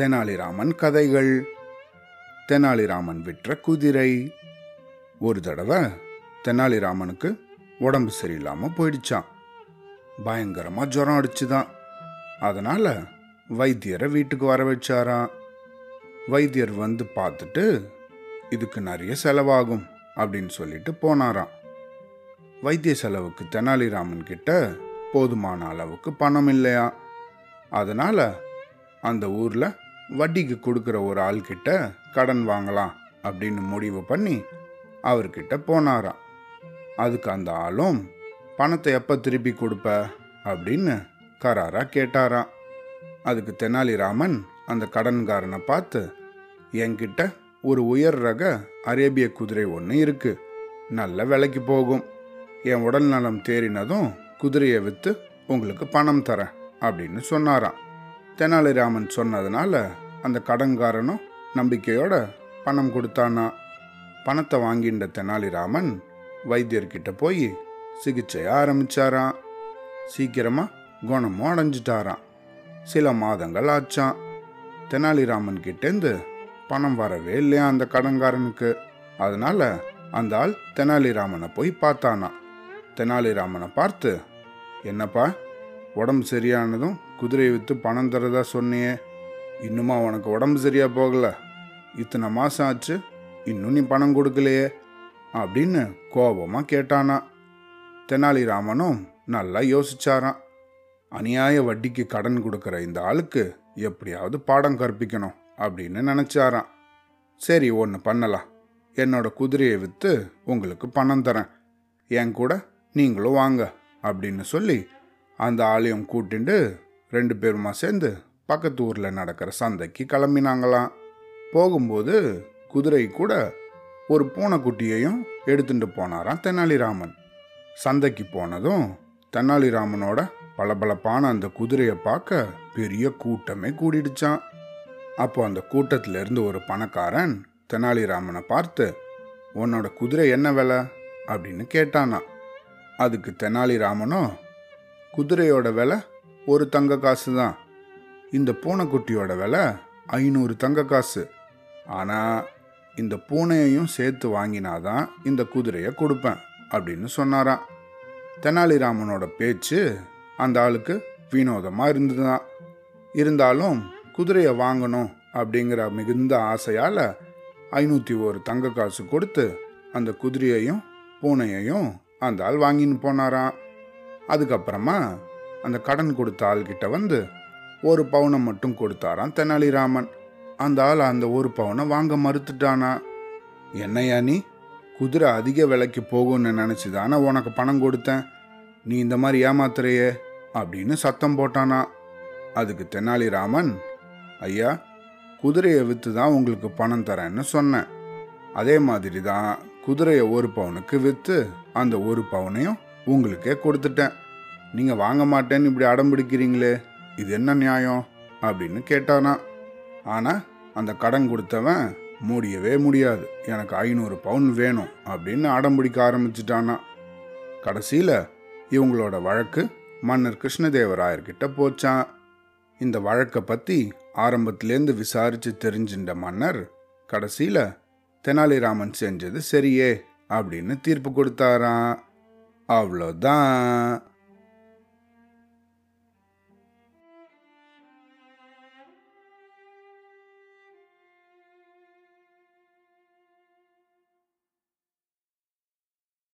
தெனாலிராமன் கதைகள். தெனாலிராமன் விற்ற குதிரை. ஒரு தடவை தெனாலிராமனுக்கு உடம்பு சரியில்லாமல் போயிடுச்சான் பயங்கரமாக ஜுரம் அடிச்சுதான். அதனால் வைத்தியரை வீட்டுக்கு வர வச்சாராம். வைத்தியர் வந்து பார்த்துட்டு இதுக்கு நிறைய செலவாகும் அப்படின்னு சொல்லிட்டு போனாராம். வைத்திய செலவுக்கு தெனாலிராமன் கிட்ட போதுமான அளவுக்கு பணம் இல்லையா அதனால் அந்த ஊரில் வட்டிக்கு கொடுக்குற ஒரு ஆள்கிட்ட கடன் வாங்கலாம் அப்படின்னு முடிவு பண்ணி அவர்கிட்ட போனாராம். அதுக்கு அந்த ஆளும் பணத்தை எப்போ திருப்பி கொடுப்ப? அப்படின்னு கராராக கேட்டாராம். அதுக்கு தெனாலிராமன் அந்த கடன்காரனை பார்த்து என்கிட்ட ஒரு உயர் ரக அரேபிய குதிரை ஒன்று இருக்கு. நல்ல விலைக்கு போகும். என் உடல் நலம் தேறினதும் குதிரையை விற்று உங்களுக்கு பணம் தரேன் அப்படின்னு சொன்னாராம். தெனாலிராமன் சொன்னதுனால அந்த கடன்காரனும் நம்பிக்கையோட பணம் கொடுத்தானா. பணத்தை வாங்கின்ற தெனாலிராமன் வைத்தியர்கிட்ட போய் சிகிச்சைய ஆரம்பிச்சாராம். சீக்கிரமா குணமும் அடைஞ்சிட்டாராம். சில மாதங்கள் ஆச்சான் தெனாலிராமன் கிட்டேருந்து பணம் வரவே இல்லையா அந்த கடன்காரனுக்கு. அதனால அந்த ஆள் தெனாலிராமனை போய் பார்த்தானா தெனாலிராமனை பார்த்து என்னப்பா உடம்பு சரியானதும் குதிரையை விற்று பணம் தரதா சொன்னியே. இன்னுமா உனக்கு உடம்பு சரியாக போகல? இத்தனை மாதம் ஆச்சு இன்னும் நீ பணம் கொடுக்கலையே? அப்படின்னு கோபமாக கேட்டானா. தெனாலிராமனும் நல்லா யோசிச்சாராம். அநியாய வட்டிக்கு கடன் கொடுக்குற இந்த ஆளுக்கு எப்படியாவது பாடம் கற்பிக்கணும் அப்படின்னு நினச்சாராம். சரி ஒன்று பண்ணலாம். என்னோட குதிரையை விற்று உங்களுக்கு பணம் தரேன். என் கூட நீங்களும் வாங்க அப்படின்னு சொல்லி அந்த ஆலயம் கூட்டிண்டு ரெண்டு பேருமா சேர்ந்து பக்கத்து ஊரில் நடக்கிற சந்தைக்கு கிளம்பினாங்களாம். போகும்போது குதிரை கூட ஒரு பூனைக்குட்டியையும் எடுத்துட்டு போனாராம் தெனாலிராமன். சந்தைக்கு போனதும் தெனாலிராமனோட பளபளப்பான அந்த குதிரையை பார்க்க பெரிய கூட்டமே கூடிடுச்சான் அப்போ அந்த கூட்டத்தில் இருந்து ஒரு பணக்காரன் தெனாலிராமனை பார்த்து உன்னோட குதிரை என்ன விலை? அப்படின்னு கேட்டானா அதுக்கு தெனாலிராமனும் குதிரையோட விலை ஒரு தங்க காசு தான். இந்த பூனைக்குட்டியோட விலை ஐநூறு தங்க காசு. ஆனால் இந்த பூனையையும் சேர்த்து வாங்கினாதான் இந்த குதிரையை கொடுப்பேன் அப்படின்னு சொன்னாராம். தெனாலிராமனோட பேச்சு அந்த ஆளுக்கு வினோதமாக இருந்ததுதான். இருந்தாலும் குதிரையை வாங்கணும் அப்படிங்கிற மிகுந்த ஆசையால் ஐநூற்றி ஒரு தங்க காசு கொடுத்து அந்த குதிரையையும் பூனையையும் அந்த ஆள் வாங்கின்னு போனாராம். அதுக்கப்புறமா அந்த கடன் கொடுத்த ஆள்கிட்ட வந்து ஒரு பவுனை மட்டும் கொடுத்தாராம் தெனாலிராமன். அந்த ஆள் அந்த ஒரு பவுனை வாங்க மறுத்துட்டானா? என்னையா நீ? குதிரை அதிக விலைக்கு போகும்னு நினச்சி தானே உனக்கு பணம் கொடுத்தேன். நீ இந்த மாதிரி ஏமாத்துறையே அப்படின்னு சத்தம் போட்டானா? அதுக்கு தெனாலிராமன் ஐயா குதிரையை விற்று தான் உங்களுக்கு பணம் தரேன்னு சொன்னேன். அதே மாதிரி தான் குதிரையை ஒரு பவுனுக்கு விற்று அந்த ஒரு பவுனையும் உங்களுக்கே கொடுத்துட்டேன். நீங்கள் வாங்க மாட்டேன்னு இப்படி அடம்பிடிக்கிறீங்களே இது என்ன நியாயம்? அப்படின்னு கேட்டானா. ஆனால் அந்த கடன் கொடுத்தவன் முடியவே முடியாது. எனக்கு ஐநூறு பவுன் வேணும் அப்படின்னு அடம்பிடிக்க ஆரம்பிச்சிட்டானா. கடைசியில் இவங்களோட வழக்கு மன்னர் கிருஷ்ணதேவராயர்கிட்ட போச்சான் இந்த வழக்கை பற்றி ஆரம்பத்திலேருந்து விசாரித்து தெரிஞ்சின்ற மன்னர் கடைசியில் தெனாலிராமன் செஞ்சது சரியே அப்படின்னு தீர்ப்பு கொடுத்தாரான் Avlodan.